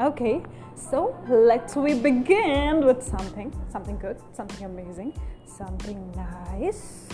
Okay, so let's we begin with something, something good, something amazing, something nice.